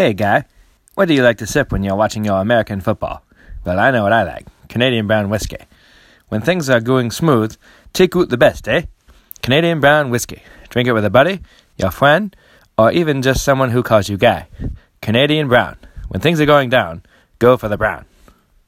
Hey, guy, what do you like to sip when you're watching your American football? Well, I know what I like Canadian brown whiskey. When things are going smooth, take out the best, eh? Canadian brown whiskey. Drink it with a buddy, your friend, or even just someone who calls you guy. Canadian brown. When things are going down, go for the brown.